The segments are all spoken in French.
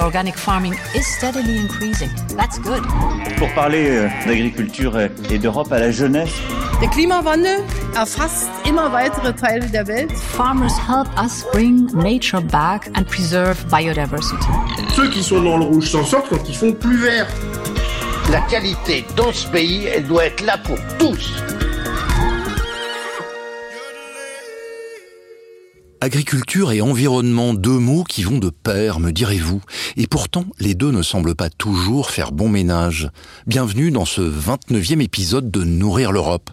Organic farming is steadily increasing. That's good. Pour parler euh, d'agriculture et d'Europe à la jeunesse. Der Klimawandel erfasst immer weitere Teile der Welt. Farmers help us bring nature back and preserve biodiversity. Ceux qui sont dans le rouge s'en sortent quand ils font plus vert. La qualité dans ce pays, elle doit être là pour tous. Agriculture et environnement, deux mots qui vont de pair, me direz-vous. Et pourtant, les deux ne semblent pas toujours faire bon ménage. Bienvenue dans ce 29e épisode de Nourrir l'Europe.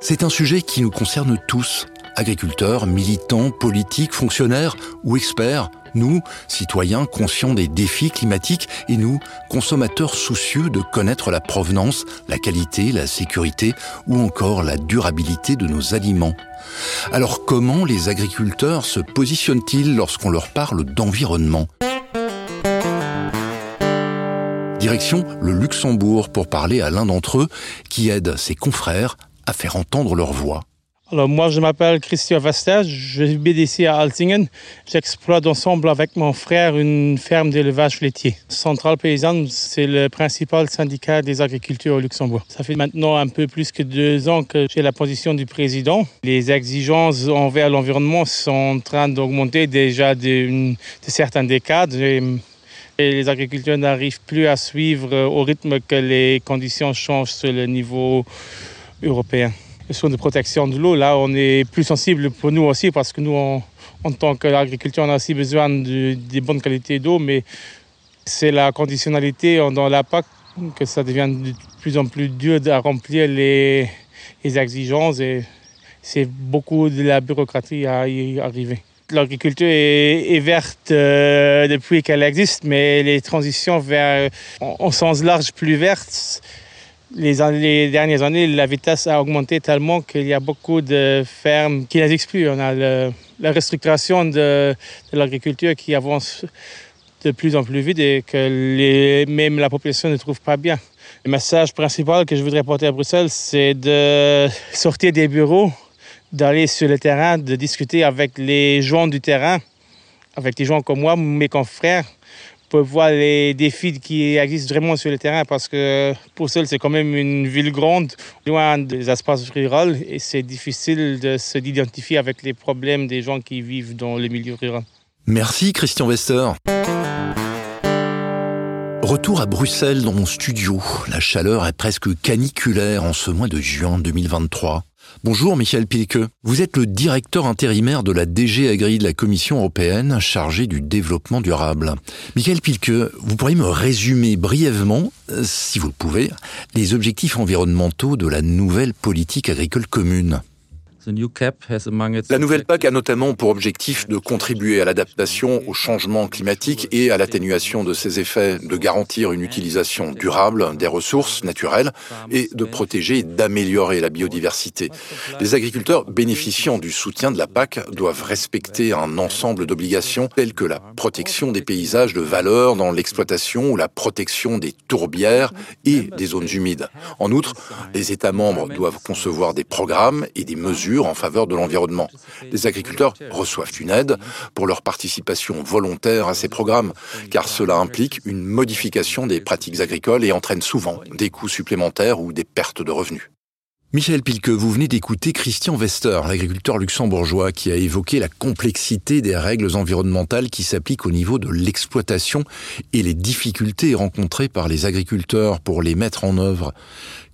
C'est un sujet qui nous concerne tous, agriculteurs, militants, politiques, fonctionnaires ou experts, nous, citoyens conscients des défis climatiques, et nous, consommateurs soucieux de connaître la provenance, la qualité, la sécurité ou encore la durabilité de nos aliments. Alors comment les agriculteurs se positionnent-ils lorsqu'on leur parle d'environnement? Direction le Luxembourg pour parler à l'un d'entre eux qui aide ses confrères à faire entendre leur voix. Alors moi, je m'appelle Christian Vester, je vis ici à Altingen. J'exploite ensemble avec mon frère une ferme d'élevage laitier. Centrale Paysanne, c'est le principal syndicat des agriculteurs au Luxembourg. Ça fait maintenant un peu plus que deux ans que j'ai la position du président. Les exigences envers l'environnement sont en train d'augmenter déjà de, de certaines décades. Et les agriculteurs n'arrivent plus à suivre au rythme que les conditions changent sur le niveau européen question de protection de l'eau, là, on est plus sensible pour nous aussi parce que nous, en tant qu'agriculteur, on a aussi besoin de, de bonnes qualités d'eau, mais c'est la conditionnalité dans la PAC que ça devient de plus en plus dur à remplir les, exigences et c'est beaucoup de la bureaucratie à y arriver. L'agriculture est, verte euh, depuis qu'elle existe, mais les transitions vers, en sens large, plus vertes, les, les, dernières années, la vitesse a augmenté tellement qu'il y a beaucoup de fermes qui n'existent plus. On a la restructuration de, l'agriculture qui avance de plus en plus vite et que les, même la population ne trouve pas bien. Le message principal que je voudrais porter à Bruxelles, c'est de sortir des bureaux, d'aller sur le terrain, de discuter avec les gens du terrain, avec des gens comme moi, mes confrères, peut voir les défis qui existent vraiment sur le terrain parce que Bruxelles, c'est quand même une ville grande, loin des espaces ruraux et c'est difficile de se d'identifier avec les problèmes des gens qui vivent dans le milieu rural. Merci Christian Wester. Retour à Bruxelles dans mon studio. La chaleur est presque caniculaire en ce mois de juin 2023. Bonjour Michael Pilke. Vous êtes le directeur intérimaire de la DG Agri de la Commission européenne chargé du développement durable. Michael Pilke, vous pourriez me résumer brièvement, si vous le pouvez, les objectifs environnementaux de la nouvelle politique agricole commune la nouvelle PAC a notamment pour objectif de contribuer à l'adaptation au changement climatique et à l'atténuation de ses effets, de garantir une utilisation durable des ressources naturelles et de protéger et d'améliorer la biodiversité. Les agriculteurs bénéficiant du soutien de la PAC doivent respecter un ensemble d'obligations telles que la protection des paysages de valeur dans l'exploitation ou la protection des tourbières et des zones humides. En outre, les États membres doivent concevoir des programmes et des mesures en faveur de l'environnement. Les agriculteurs reçoivent une aide pour leur participation volontaire à ces programmes, car cela implique une modification des pratiques agricoles et entraîne souvent des coûts supplémentaires ou des pertes de revenus. Michel Pilke, vous venez d'écouter Christian Wester, l'agriculteur luxembourgeois, qui a évoqué la complexité des règles environnementales qui s'appliquent au niveau de l'exploitation et les difficultés rencontrées par les agriculteurs pour les mettre en œuvre.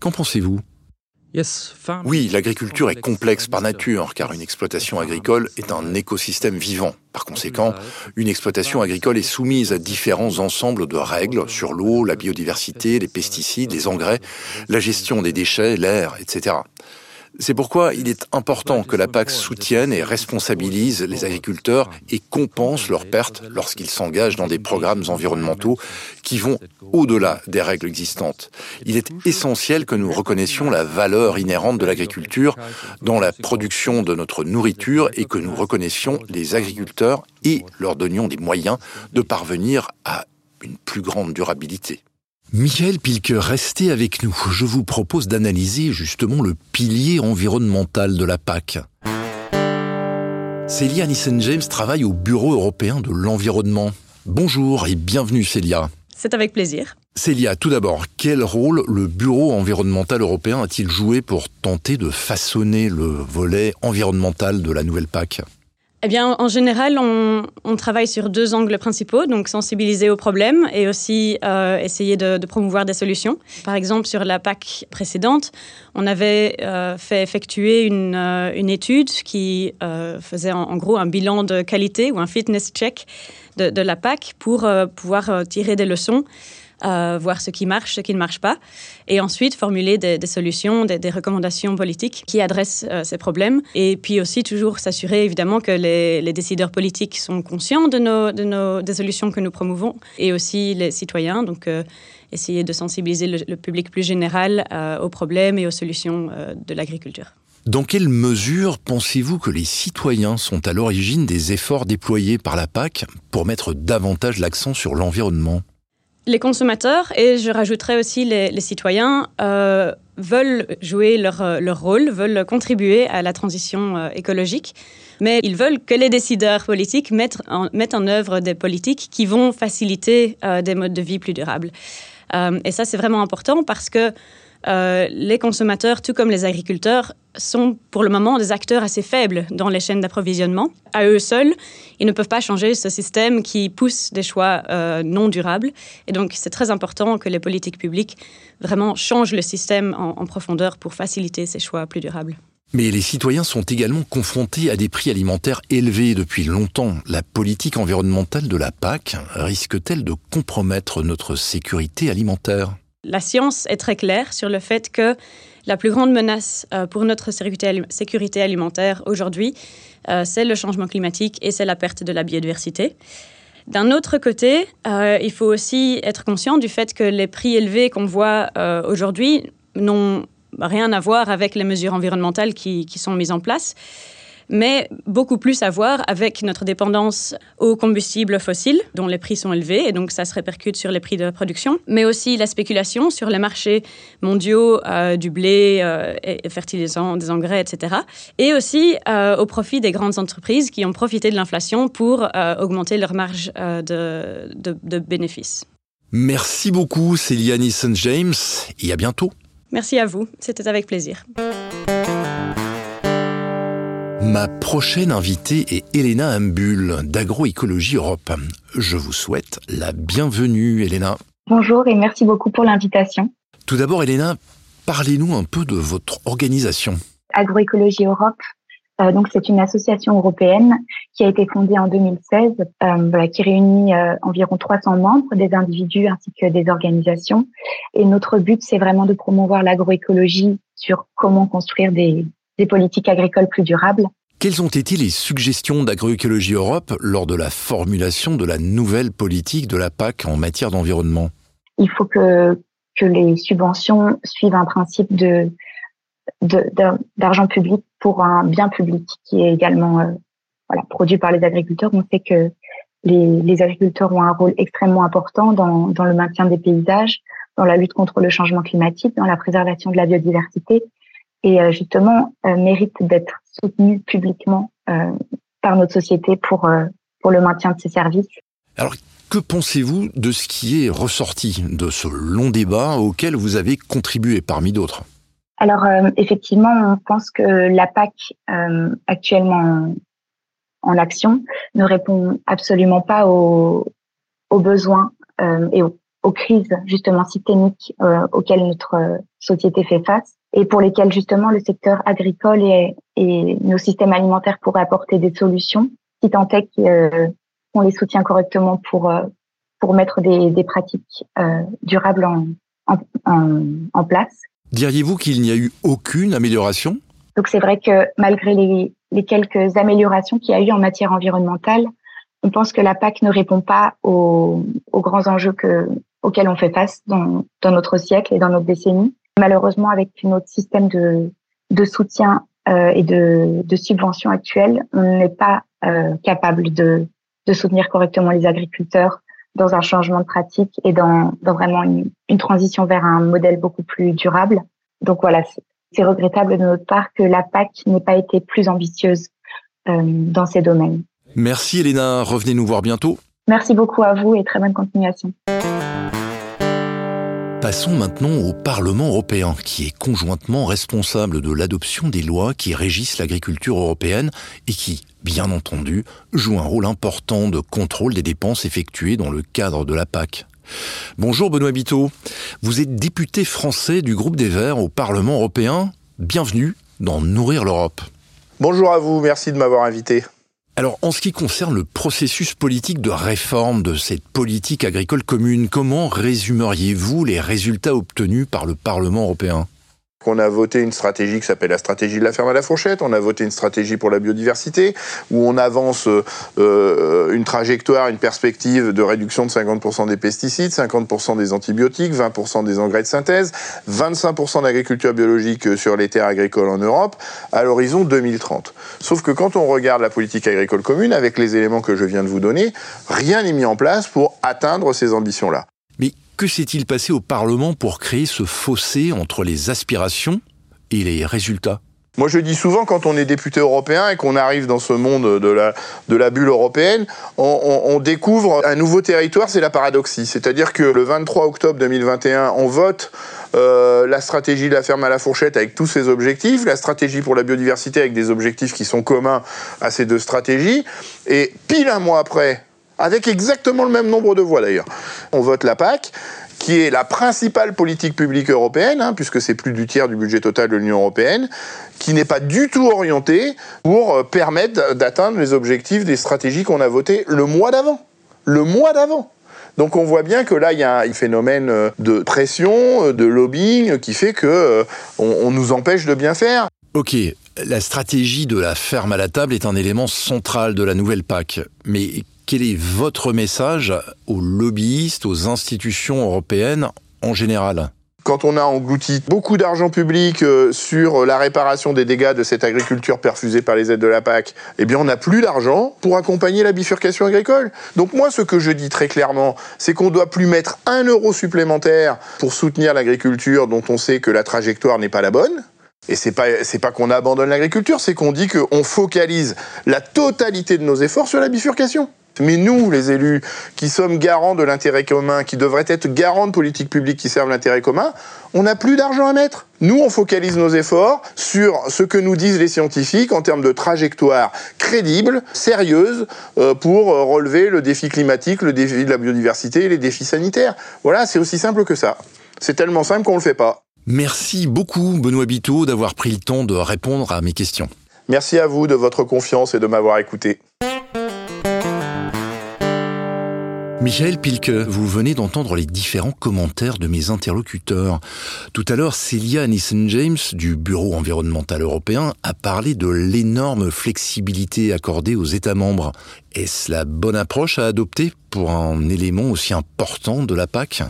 Qu'en pensez-vous? Oui, l'agriculture est complexe par nature, car une exploitation agricole est un écosystème vivant. Par conséquent, une exploitation agricole est soumise à différents ensembles de règles sur l'eau, la biodiversité, les pesticides, les engrais, la gestion des déchets, l'air, etc. C'est pourquoi il est important que la PAC soutienne et responsabilise les agriculteurs et compense leurs pertes lorsqu'ils s'engagent dans des programmes environnementaux qui vont au-delà des règles existantes. Il est essentiel que nous reconnaissions la valeur inhérente de l'agriculture dans la production de notre nourriture et que nous reconnaissions les agriculteurs et leur donnions des moyens de parvenir à une plus grande durabilité. Michael Pilke, restez avec nous. Je vous propose d'analyser justement le pilier environnemental de la PAC. Célia Nissen-James travaille au Bureau européen de l'environnement. Bonjour et bienvenue Célia. C'est avec plaisir. Célia, tout d'abord, quel rôle le Bureau environnemental européen a-t-il joué pour tenter de façonner le volet environnemental de la nouvelle PAC? Eh bien, en général, on, travaille sur deux angles principaux, donc sensibiliser aux problèmes et aussi euh, essayer de, promouvoir des solutions. Par exemple, sur la PAC précédente, on avait euh, fait effectuer une, euh, étude qui faisait en, gros un bilan de qualité ou un fitness check de la PAC pour pouvoir tirer des leçons euh, voir ce qui marche, ce qui ne marche pas, et ensuite formuler des, solutions, des, recommandations politiques qui adressent euh, ces problèmes. Et puis aussi toujours s'assurer évidemment que les, décideurs politiques sont conscients de nos, de nos, des solutions que nous promouvons, et aussi les citoyens. Donc euh, essayer de sensibiliser le, public plus général aux problèmes et aux solutions de l'agriculture. Dans quelle mesure pensez-vous que les citoyens sont à l'origine des efforts déployés par la PAC pour mettre davantage l'accent sur l'environnement? Les consommateurs, et je rajouterais aussi les, citoyens, euh, veulent jouer euh, leur, rôle, veulent contribuer à la transition euh, écologique, mais ils veulent que les décideurs politiques mettent en, mettent en œuvre des politiques qui vont faciliter des modes de vie plus durables. et ça, c'est vraiment important parce que les consommateurs, tout comme les agriculteurs, sont pour le moment des acteurs assez faibles dans les chaînes d'approvisionnement. À eux seuls, ils ne peuvent pas changer ce système qui pousse des choix euh, non durables. Et donc, c'est très important que les politiques publiques vraiment changent le système en, en profondeur pour faciliter ces choix plus durables. Mais les citoyens sont également confrontés à des prix alimentaires élevés depuis longtemps. La politique environnementale de la PAC risque-t-elle de compromettre notre sécurité alimentaire? La science est très claire sur le fait que la plus grande menace euh, pour notre sécurité alimentaire aujourd'hui, euh, c'est le changement climatique et c'est la perte de la biodiversité. D'un autre côté, euh, il faut aussi être conscient du fait que les prix élevés qu'on voit aujourd'hui n'ont rien à voir avec les mesures environnementales qui sont mises en place mais beaucoup plus à voir avec notre dépendance aux combustibles fossiles, dont les prix sont élevés, et donc ça se répercute sur les prix de production, mais aussi la spéculation sur les marchés mondiaux euh, du blé, euh, et fertilisants, des engrais, etc. Et aussi euh, au profit des grandes entreprises qui ont profité de l'inflation pour augmenter leur marge de, de bénéfices. Merci beaucoup, Célia Nissen-James, et à bientôt. Merci à vous, c'était avec plaisir. Ma prochaine invitée est Elena Ambul d'Agroécologie Europe. Je vous souhaite la bienvenue, Elena. Bonjour et merci beaucoup pour l'invitation. Tout d'abord, Elena, parlez-nous un peu de votre organisation. Agroécologie Europe, euh, donc c'est une association européenne qui a été fondée en 2016, euh, qui réunit euh, environ 300 membres, des individus ainsi que des organisations. Et notre but, c'est vraiment de promouvoir l'agroécologie sur comment construire des, des politiques agricoles plus durables. Quelles ont été les suggestions d'Agroécologie Europe lors de la formulation de la nouvelle politique de la PAC en matière d'environnement? Il faut que, que les subventions suivent un principe de d'argent public pour un bien public qui est également euh, voilà, produit par les agriculteurs. On sait que les, les, agriculteurs ont un rôle extrêmement important dans, dans le maintien des paysages, dans la lutte contre le changement climatique, dans la préservation de la biodiversité et euh, justement euh, mérite d'être soutenu publiquement euh, par notre société pour, pour le maintien de ces services. Alors, que pensez-vous de ce qui est ressorti de ce long débat auquel vous avez contribué parmi d'autres? Alors, effectivement, on pense que la PAC actuellement en, action ne répond absolument pas aux, aux besoins et aux, aux, crises justement systémiques auxquelles notre société fait face et pour lesquels justement le secteur agricole et, et nos systèmes alimentaires pourraient apporter des solutions, si tant est qu'on euh, les soutient correctement pour euh, pour mettre des, des pratiques euh, durables en, en, en, place. Diriez-vous qu'il n'y a eu aucune amélioration? Donc c'est vrai que malgré les, les quelques améliorations qu'il y a eu en matière environnementale, on pense que la PAC ne répond pas aux, aux grands enjeux que, auxquels on fait face dans, dans notre siècle et dans notre décennie. Malheureusement, avec notre système de, de soutien euh, et de, de subvention actuel, on n'est pas euh, capable de, de soutenir correctement les agriculteurs dans un changement de pratique et dans, dans vraiment une, une transition vers un modèle beaucoup plus durable. Donc voilà, c'est regrettable de notre part que la PAC n'ait pas été plus ambitieuse euh, dans ces domaines. Merci Elena, revenez nous voir bientôt. Merci beaucoup à vous et très bonne continuation. Passons maintenant au Parlement européen, qui est conjointement responsable de l'adoption des lois qui régissent l'agriculture européenne et qui, bien entendu, joue un rôle important de contrôle des dépenses effectuées dans le cadre de la PAC. Bonjour Benoît Biteau, vous êtes député français du groupe des Verts au Parlement européen. Bienvenue dans Nourrir l'Europe. Bonjour à vous, merci de m'avoir invité. Alors, en ce qui concerne le processus politique de réforme de cette politique agricole commune, comment résumeriez-vous les résultats obtenus par le Parlement européen? On a voté une stratégie qui s'appelle la stratégie de la ferme à la fourchette. On a voté une stratégie pour la biodiversité où on avance euh, une trajectoire, une perspective de réduction de 50% des pesticides, 50% des antibiotiques, 20% des engrais de synthèse, 25% d'agriculture biologique sur les terres agricoles en Europe à l'horizon 2030. Sauf que quand on regarde la politique agricole commune, avec les éléments que je viens de vous donner, rien n'est mis en place pour atteindre ces ambitions-là. Que s'est-il passé au Parlement pour créer ce fossé entre les aspirations et les résultats? Moi, je dis souvent, quand on est député européen et qu'on arrive dans ce monde de la, bulle européenne, on, découvre un nouveau territoire, c'est la paradoxie. C'est-à-dire que le 23 octobre 2021, on vote euh, la stratégie de la ferme à la fourchette avec tous ses objectifs, la stratégie pour la biodiversité avec des objectifs qui sont communs à ces deux stratégies. Et pile un mois après, avec exactement le même nombre de voix d'ailleurs. On vote la PAC, qui est la principale politique publique européenne, hein, puisque c'est plus du tiers du budget total de l'Union européenne, qui n'est pas du tout orientée pour euh, permettre d'atteindre les objectifs des stratégies qu'on a votées le mois d'avant. Le mois d'avant. Donc on voit bien que là, il y a un phénomène euh, de pression, euh, de lobbying, qui fait que on nous empêche de bien faire. Ok, la stratégie de la ferme à la table est un élément central de la nouvelle PAC. Mais quel est votre message aux lobbyistes, aux institutions européennes en général? Quand on a englouti beaucoup d'argent public euh, sur la réparation des dégâts de cette agriculture perfusée par les aides de la PAC, eh bien on n'a plus d'argent pour accompagner la bifurcation agricole. Donc moi ce que je dis très clairement, c'est qu'on ne doit plus mettre un euro supplémentaire pour soutenir l'agriculture dont on sait que la trajectoire n'est pas la bonne. Et c'est pas c'est pas qu'on abandonne l'agriculture, c'est qu'on dit qu'on focalise la totalité de nos efforts sur la bifurcation. Mais nous, les élus, qui sommes garants de l'intérêt commun, qui devraient être garants de politiques publiques qui servent l'intérêt commun, on n'a plus d'argent à mettre. Nous, on focalise nos efforts sur ce que nous disent les scientifiques en termes de trajectoire crédible, sérieuse, euh, pour euh, relever le défi climatique, le défi de la biodiversité et les défis sanitaires. Voilà, c'est aussi simple que ça. C'est tellement simple qu'on ne le fait pas. Merci beaucoup, Benoît Biteau, d'avoir pris le temps de répondre à mes questions. Merci à vous de votre confiance et de m'avoir écouté. Michael Pilke, vous venez d'entendre les différents commentaires de mes interlocuteurs. Tout à l'heure, Celia Nissen-James du Bureau environnemental européen a parlé de l'énorme flexibilité accordée aux États membres. Est-ce la bonne approche à adopter pour un élément aussi important de la PAC?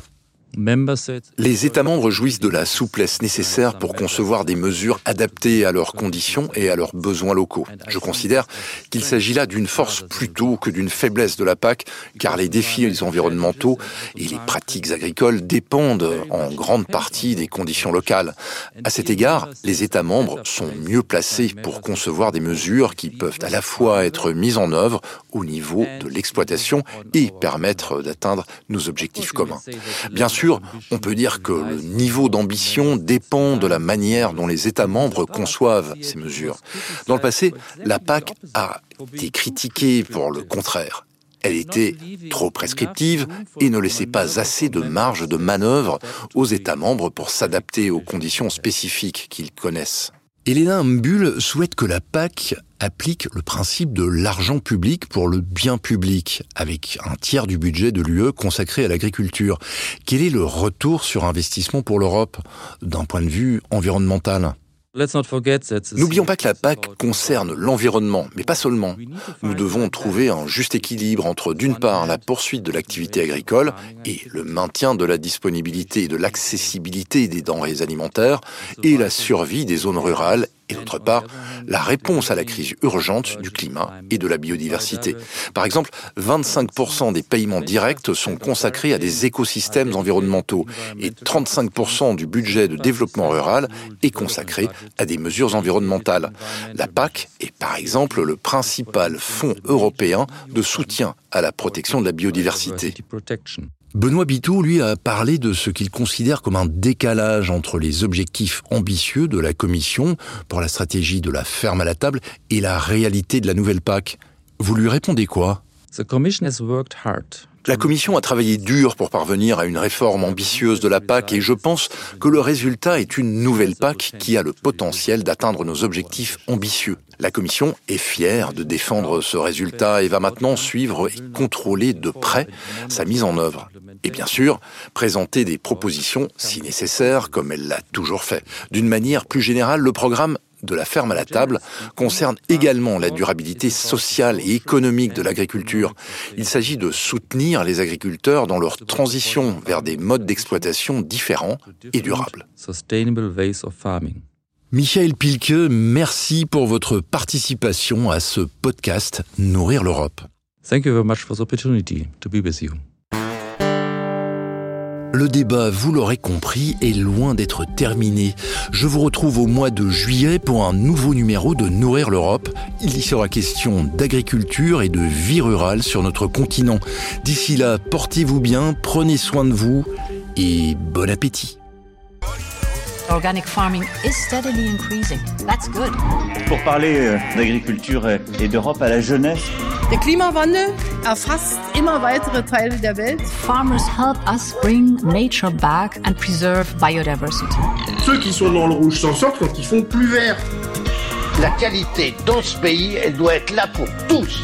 Les États membres jouissent de la souplesse nécessaire pour concevoir des mesures adaptées à leurs conditions et à leurs besoins locaux. Je considère qu'il s'agit là d'une force plutôt que d'une faiblesse de la PAC, car les défis environnementaux et les pratiques agricoles dépendent en grande partie des conditions locales. À cet égard, les États membres sont mieux placés pour concevoir des mesures qui peuvent à la fois être mises en œuvre au niveau de l'exploitation et permettre d'atteindre nos objectifs communs. Bien sûr, on peut dire que le niveau d'ambition dépend de la manière dont les États membres conçoivent ces mesures. Dans le passé, la PAC a été critiquée pour le contraire. Elle était trop prescriptive et ne laissait pas assez de marge de manœuvre aux États membres pour s'adapter aux conditions spécifiques qu'ils connaissent. Elena Mbul souhaite que la PAC applique le principe de l'argent public pour le bien public, avec un tiers du budget de l'UE consacré à l'agriculture. Quel est le retour sur investissement pour l'Europe d'un point de vue environnemental? N'oublions pas que la PAC concerne l'environnement, mais pas seulement. Nous devons trouver un juste équilibre entre, d'une part, la poursuite de l'activité agricole et le maintien de la disponibilité et de l'accessibilité des denrées alimentaires, et la survie des zones rurales et d'autre part, la réponse à la crise urgente du climat et de la biodiversité. Par exemple, 25% des paiements directs sont consacrés à des écosystèmes environnementaux et 35% du budget de développement rural est consacré à des mesures environnementales. La PAC est par exemple le principal fonds européen de soutien à la protection de la biodiversité. Benoît Bitou, lui, a parlé de ce qu'il considère comme un décalage entre les objectifs ambitieux de la Commission pour la stratégie de la ferme à la table et la réalité de la nouvelle PAC. Vous lui répondez quoi? La Commission a travaillé dur pour parvenir à une réforme ambitieuse de la PAC et je pense que le résultat est une nouvelle PAC qui a le potentiel d'atteindre nos objectifs ambitieux. La Commission est fière de défendre ce résultat et va maintenant suivre et contrôler de près sa mise en œuvre. Et bien sûr, présenter des propositions si nécessaire, comme elle l'a toujours fait. D'une manière plus générale, le programme de la ferme à la table concerne également la durabilité sociale et économique de l'agriculture. Il s'agit de soutenir les agriculteurs dans leur transition vers des modes d'exploitation différents et durables. Michael Pilke, merci pour votre participation à ce podcast Nourrir l'Europe. Thank you very much for the opportunity to be with you. Le débat, vous l'aurez compris, est loin d'être terminé. Je vous retrouve au mois de juillet pour un nouveau numéro de Nourrir l'Europe. Il y sera question d'agriculture et de vie rurale sur notre continent. D'ici là, portez-vous bien, prenez soin de vous et bon appétit. Organic farming is steadily increasing. That's good. Pour parler euh, d'agriculture et d'Europe à la jeunesse. Der Klimawandel erfasst immer weitere Teile der Welt. Farmers help us bring nature back and preserve biodiversity. Ceux qui sont dans le rouge s'en sortent quand ils font plus vert. La qualité dans ce pays, elle doit être là pour tous.